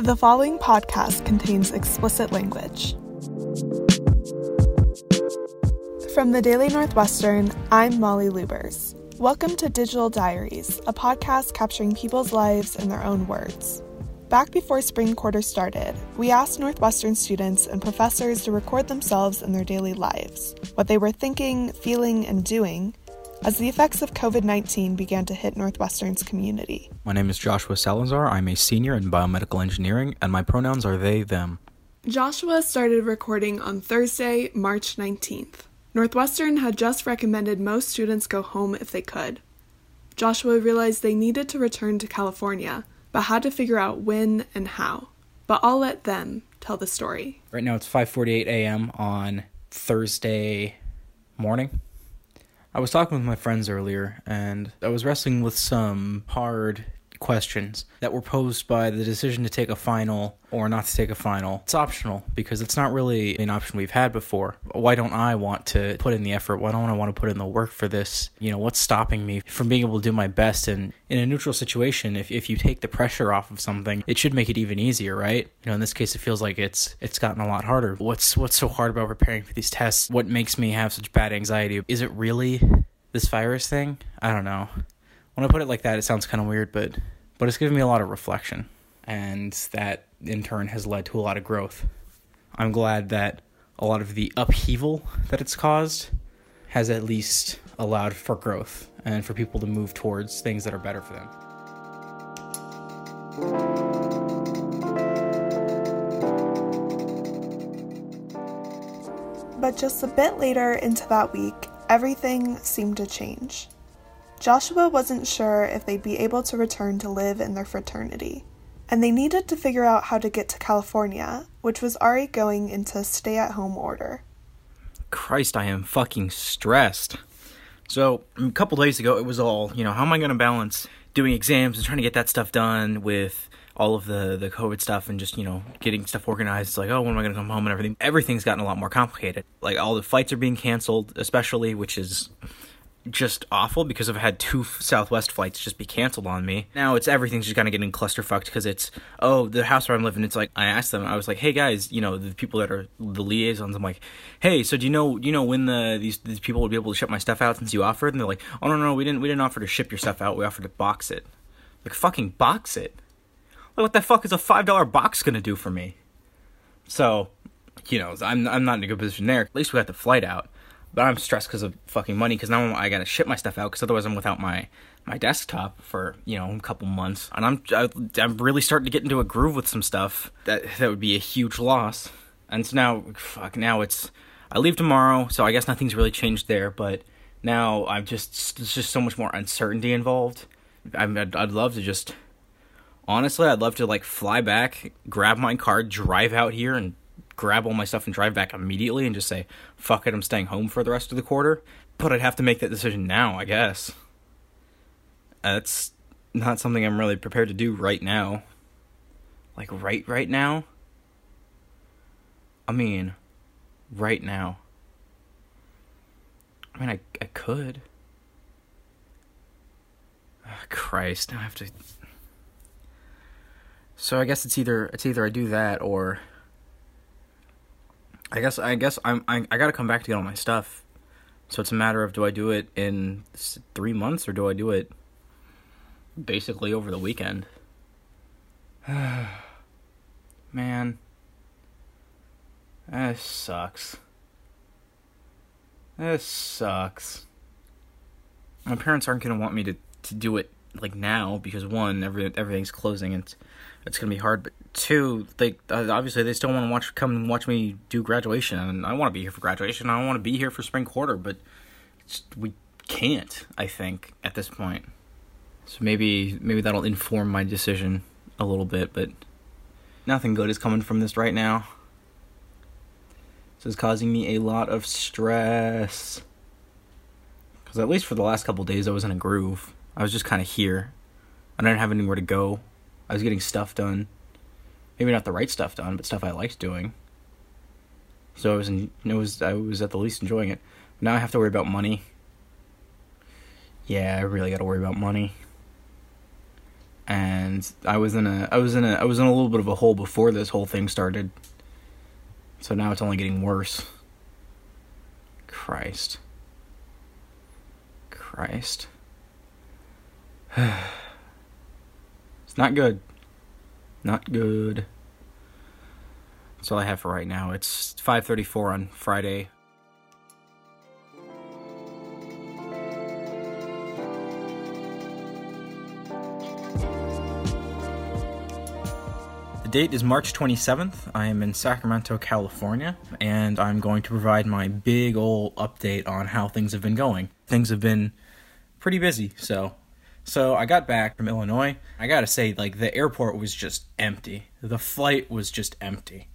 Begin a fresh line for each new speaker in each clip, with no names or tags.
The following podcast contains explicit language. From the Daily Northwestern, I'm Molly Lubbers. Welcome to Digital Diaries, a podcast capturing people's lives in their own words. Back before spring quarter started, we asked Northwestern students and professors to record themselves in their daily lives, what they were thinking, feeling, and doing as the effects of COVID 19 began to hit Northwestern's community.
My name is Joshua Salazar. I'm a senior in biomedical engineering, and my pronouns are they, them.
Joshua started recording on Thursday, March 19th. Northwestern had just recommended most students go home if they could. Joshua realized they needed to return to California, but had to figure out when and how. But I'll let them tell the story.
Right now it's 5:48 a.m. on Thursday morning. I was talking with my friends earlier, and I was wrestling with some hard questions that were posed by the decision to take a final or not to take a final. It's optional because it's not really an option we've had before. Why don't I want to put in the effort? Why don't I want to put in the work for this? You know, what's stopping me from being able to do my best? And in a neutral situation, if, if you take the pressure off of something, it should make it even easier, right? You know, in this case, it feels like it's it's gotten a lot harder. What's what's so hard about preparing for these tests? What makes me have such bad anxiety? Is it really this virus thing? I don't know when I put it like that, it sounds kind of weird, but but it's given me a lot of reflection, and that in turn has led to a lot of growth. I'm glad that a lot of the upheaval that it's caused has at least allowed for growth and for people to move towards things that are better for them.
But just a bit later into that week, everything seemed to change. Joshua wasn't sure if they'd be able to return to live in their fraternity, and they needed to figure out how to get to California, which was already going into stay at home order.
Christ, I am fucking stressed. So, a couple days ago, it was all, you know, how am I going to balance doing exams and trying to get that stuff done with all of the, the COVID stuff and just, you know, getting stuff organized. It's like, oh, when am I going to come home and everything? Everything's gotten a lot more complicated. Like, all the flights are being canceled, especially, which is just awful because I've had two Southwest flights just be canceled on me. Now it's everything's just kind of getting clusterfucked because it's oh the house where I'm living. It's like I asked them, I was like, hey guys, you know the people that are the liaisons. I'm like, hey, so do you know you know when the these these people would be able to ship my stuff out since you offered? And they're like, oh no no we didn't we didn't offer to ship your stuff out. We offered to box it. Like fucking box it. Like what the fuck is a five dollar box gonna do for me? So, you know, I'm I'm not in a good position there. At least we got the flight out but I'm stressed because of fucking money. Because now I gotta ship my stuff out. Because otherwise, I'm without my my desktop for you know a couple months, and I'm I, am i am really starting to get into a groove with some stuff that that would be a huge loss. And so now, fuck, now it's I leave tomorrow, so I guess nothing's really changed there. But now I'm just there's just so much more uncertainty involved. i I'd, I'd love to just honestly, I'd love to like fly back, grab my car, drive out here, and grab all my stuff and drive back immediately and just say, fuck it, I'm staying home for the rest of the quarter. But I'd have to make that decision now, I guess. That's not something I'm really prepared to do right now. Like, right, right now? I mean, right now. I mean, I, I could. Oh, Christ, I have to. So I guess it's either it's either I do that or I guess I guess I'm I, I got to come back to get all my stuff. So it's a matter of do I do it in three months or do I do it basically over the weekend? Man, that sucks. This sucks. My parents aren't gonna want me to, to do it like now because one, every everything's closing and it's, it's gonna be hard. But two, they uh, obviously they still want to watch come and watch me do graduation, and I want to be here for graduation. I want to be here for spring quarter, but we can't. I think at this point, so maybe maybe that'll inform my decision a little bit. But nothing good is coming from this right now. This is causing me a lot of stress. Because at least for the last couple days, I was in a groove. I was just kind of here. I didn't have anywhere to go. I was getting stuff done maybe not the right stuff done, but stuff I liked doing. So I was in, it was I was at the least enjoying it. Now I have to worry about money. Yeah, I really got to worry about money. and I was in a I was in a I was in a little bit of a hole before this whole thing started. So now it's only getting worse. Christ. Christ. it's not good. Not good. That's all I have for right now. It's 5:34 on Friday, The date is March 27th. I am in Sacramento, California, and I'm going to provide my big old update on how things have been going. Things have been pretty busy, so so I got back from Illinois. I got to say like the airport was just empty. The flight was just empty.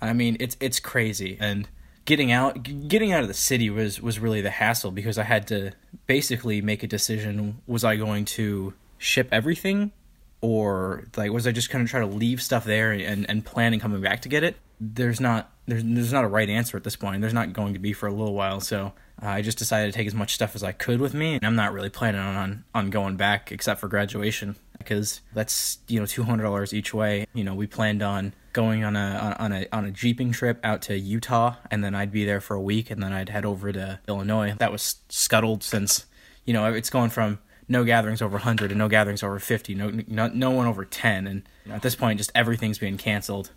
I mean, it's it's crazy and getting out getting out of the city was was really the hassle because I had to basically make a decision was I going to ship everything or like was I just kind of try to leave stuff there and and planning coming back to get it? There's not there's there's not a right answer at this point. There's not going to be for a little while, so uh, I just decided to take as much stuff as I could with me. And I'm not really planning on on going back except for graduation because that's you know two hundred dollars each way. You know we planned on going on a on a on a jeeping trip out to Utah, and then I'd be there for a week, and then I'd head over to Illinois. That was scuttled since you know it's going from no gatherings over 100 and no gatherings over 50 no no, no one over 10 and at this point just everything's being canceled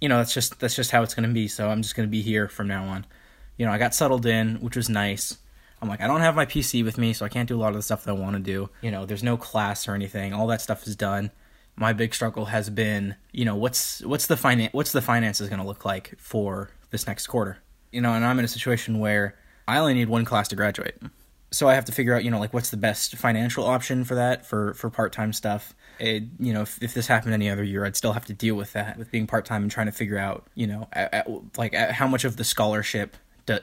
you know that's just that's just how it's going to be. So i'm just going to be here from now on. You know i got settled in which was nice. I'm like i don't have my pc with me so i can't do a lot of the stuff that i want to do. You know there's no class or anything. All that stuff is done. My big struggle has been you know what's what's the finance what's the finances going to look like for this next quarter? You know and i'm in a situation where i only need one class to graduate so I have to figure out, you know, like what's the best financial option for that for for part time stuff. It, you know, if, if this happened any other year, I'd still have to deal with that with being part time and trying to figure out, you know, at, at, like at how much of the scholarship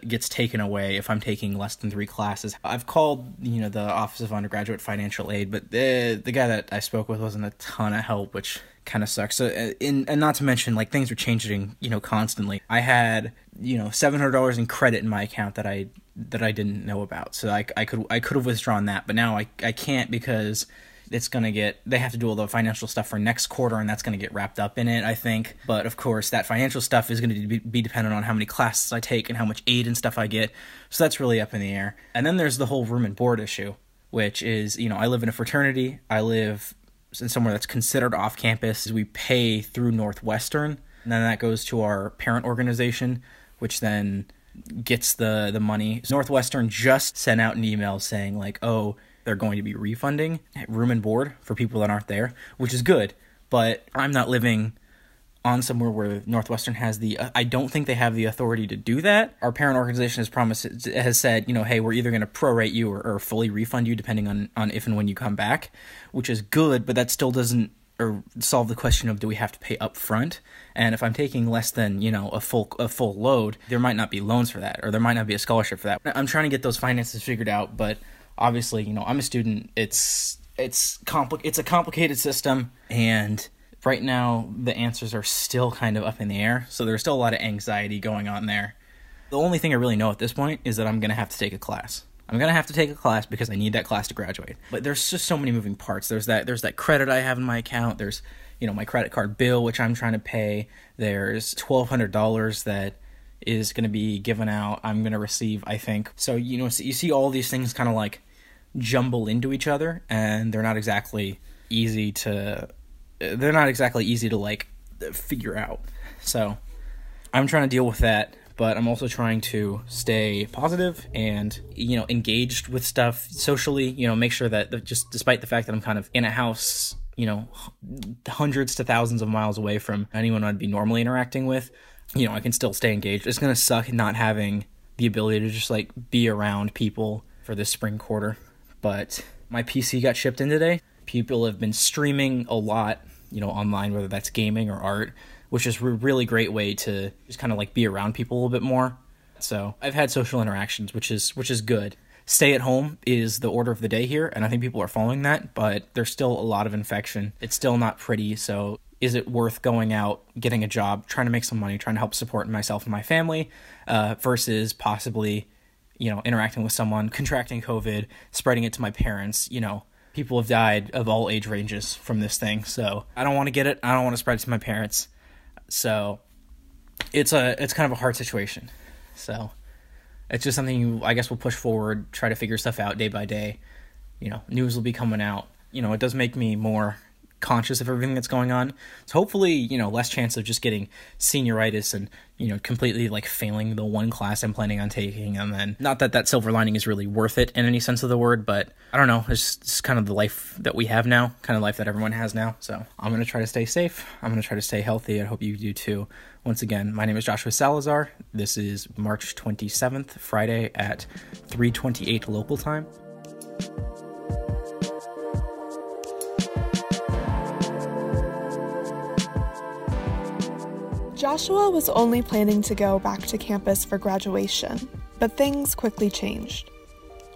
gets taken away if I'm taking less than three classes. I've called, you know, the Office of Undergraduate Financial Aid, but the the guy that I spoke with wasn't a ton of help, which kind of sucks. So, uh, in and not to mention, like things are changing, you know, constantly. I had, you know, seven hundred dollars in credit in my account that I that I didn't know about. So I, I could I could have withdrawn that, but now I I can't because it's going to get they have to do all the financial stuff for next quarter and that's going to get wrapped up in it i think. But of course that financial stuff is going to be, be, dependent on how many classes i take and how much aid and stuff i get. So that's really up in the air. And then there's the whole room and board issue which is you know i live in a fraternity. I live in somewhere that's considered off campus. We pay through northwestern. And then that goes to our parent organization which then gets the the money. Northwestern just sent out an email saying like, "Oh, they're going to be refunding room and board for people that aren't there," which is good. But I'm not living on somewhere where Northwestern has the uh, I don't think they have the authority to do that. Our parent organization has promised has said, you know, hey, we're either going to prorate you or, or fully refund you depending on on if and when you come back, which is good, but that still doesn't or solve the question of do we have to pay up front and if i'm taking less than you know a full a full load there might not be loans for that or there might not be a scholarship for that. I'm trying to get those finances figured out but obviously you know i'm a student. It's it's compli- it's a complicated system and right now the answers are still kind of up in the air. So there's still a lot of anxiety going on there. The only thing i really know at this point is that i'm going to have to take a class I'm gonna have to take a class because I need that class to graduate. But there's just so many moving parts. There's that there's that credit I have in my account. There's you know my credit card bill which I'm trying to pay. There's twelve hundred dollars that is going to be given out. I'm going to receive, I think. So you know, so you see all these things kind of like jumble into each other, and they're not exactly easy to. They're not exactly easy to like figure out. So I'm trying to deal with that but I'm also trying to stay positive and you know engaged with stuff socially. You know, make sure that just despite the fact that I'm kind of in a house, you know, hundreds to thousands of miles away from anyone I'd be normally interacting with, you know, I can still stay engaged. It's gonna suck not having the ability to just like be around people for this spring quarter, but my PC got shipped in today. People have been streaming a lot, you know, online, whether that's gaming or art which is a really great way to just kind of like be around people a little bit more. So I've had social interactions, which is which is good. Stay at home is the order of the day here, and I think people are following that. But there's still a lot of infection. It's still not pretty. So is it worth going out, getting a job, trying to make some money, trying to help support myself and my family, uh, versus possibly, you know, interacting with someone, contracting COVID, spreading it to my parents, you know, People have died of all age ranges from this thing, so I don't want to get it. I don't want to spread it to my parents. So it's a it's kind of a hard situation. So it's just something you, I guess we'll push forward, try to figure stuff out day by day. You know, news will be coming out. You know, it does make me more conscious of everything that's going on. So hopefully, you know, less chance of just getting senioritis and, you know, completely like failing the one class I'm planning on taking. And then, not that that silver lining is really worth it in any sense of the word, but I don't know. It's just kind of the life that we have now, kind of life that everyone has now. So I'm going to try to stay safe. I'm going to try to stay healthy. I hope you do too. Once again, my name is Joshua Salazar. This is March 27th, Friday at 3:28 local time.
Joshua was only planning to go back to campus for graduation, but things quickly changed.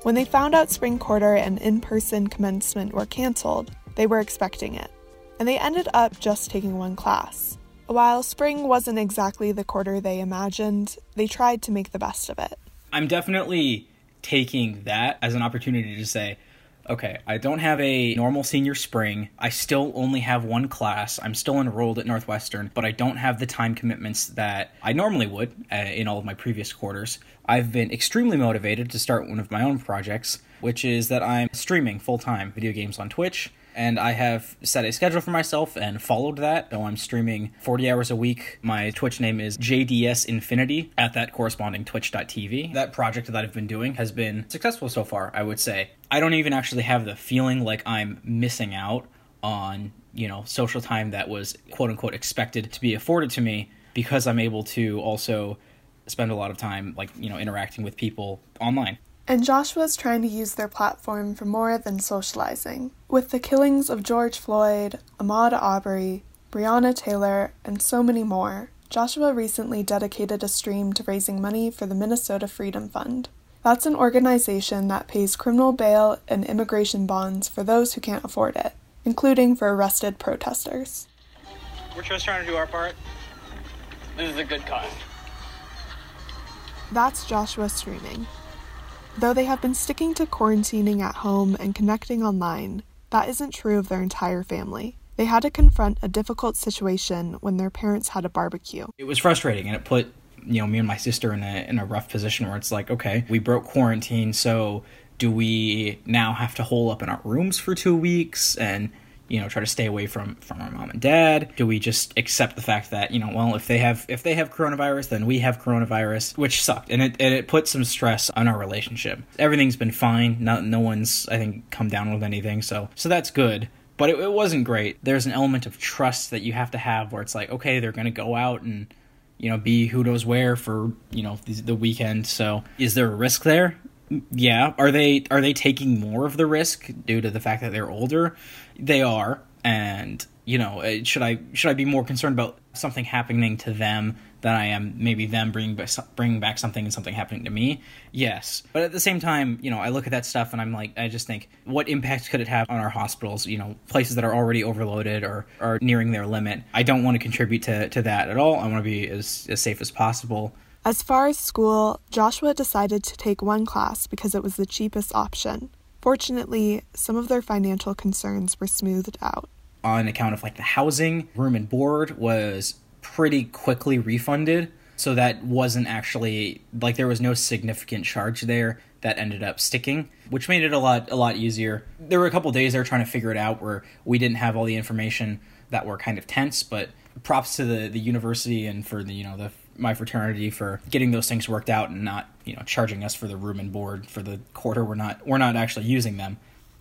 When they found out spring quarter and in person commencement were canceled, they were expecting it, and they ended up just taking one class. While spring wasn't exactly the quarter they imagined, they tried to make the best of it.
I'm definitely taking that as an opportunity to say, okay, I don't have a normal senior spring. I still only have one class. I'm still enrolled at Northwestern, but I don't have the time commitments that I normally would uh, in all of my previous quarters. I've been extremely motivated to start one of my own projects, which is that I'm streaming full time video games on Twitch and I have set a schedule for myself and followed that. So I'm streaming 40 hours a week. My Twitch name is JDS Infinity at that corresponding twitch.tv. That project that I've been doing has been successful so far, I would say. I don't even actually have the feeling like I'm missing out on, you know, social time that was quote unquote expected to be afforded to me because I'm able to also spend a lot of time like, you know, interacting with people online.
And Joshua's trying to use their platform for more than socializing. With the killings of George Floyd, Ahmaud Arbery, Breonna Taylor, and so many more, Joshua recently dedicated a stream to raising money for the Minnesota Freedom Fund. That's an organization that pays criminal bail and immigration bonds for those who can't afford it, including for arrested protesters.
We're just trying to do our part. This is a good cause.
That's Joshua streaming. Though they have been sticking to quarantining at home and connecting online, that isn't true of their entire family. They had to confront a difficult situation when their parents had a barbecue.
It was frustrating and it put, you know, me and my sister in a in a rough position where it's like, okay, we broke quarantine, so do we now have to hole up in our rooms for 2 weeks and you know try to stay away from from our mom and dad? Do we just accept the fact that you know well if they have if they have coronavirus then we have coronavirus which sucked. And it and it put some stress on our relationship. Everything's been fine. No, no one's i think come down with anything. So so that's good. But it, it wasn't great. There's an element of trust that you have to have where it's like okay they're gonna go out and you know be who knows where for you know the, the weekend. So is there a risk there? Yeah. Are they are they taking more of the risk due to the fact that they're older they are and you know uh, should i should i be more concerned about something happening to them than i am maybe them bringing back, bringing back something and something happening to me? Yes. But at the same time you know i look at that stuff and i'm like i just think what impact could it have on our hospitals you know places that are already overloaded or are nearing their limit? I don't want to contribute to, to that at all. I want to be as, as safe as possible.
As far as school, Joshua decided to take one class because it was the cheapest option. Fortunately, some of their financial concerns were smoothed out.
On account of like the housing, room and board was pretty quickly refunded. So that wasn't actually like there was no significant charge there that ended up sticking, which made it a lot a lot easier. There were a couple days there trying to figure it out where we didn't have all the information that were kind of tense, but props to the the university and for the you know the my fraternity for getting those things worked out and not you know charging us for the room and board for the quarter. We're not we're not actually using them.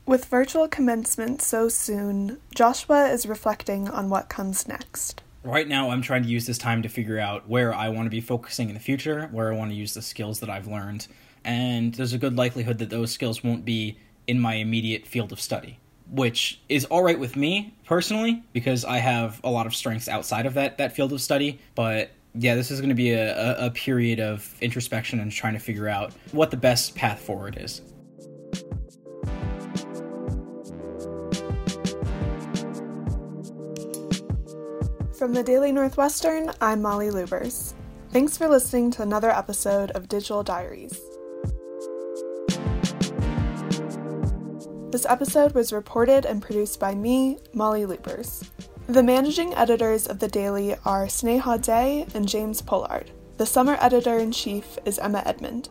With virtual commencement so soon joshua is reflecting on what comes next.
Right now i'm trying to use this time to figure out where i want to be focusing in the future where i want to use the skills that i've learned. And there's a good likelihood that those skills won't be in my immediate field of study which is all right with me personally because I have a lot of strengths outside of that that field of study. But yeah, this is going to be a, a, period of introspection and trying to figure out what the best path forward is.
From the Daily Northwestern, I'm Molly Lubbers. Thanks for listening to another episode of Digital Diaries. This episode was reported and produced by me, Molly Lubbers. The managing editors of The Daily are Sneha Dey and James Pollard. The summer editor in chief is Emma Edmund.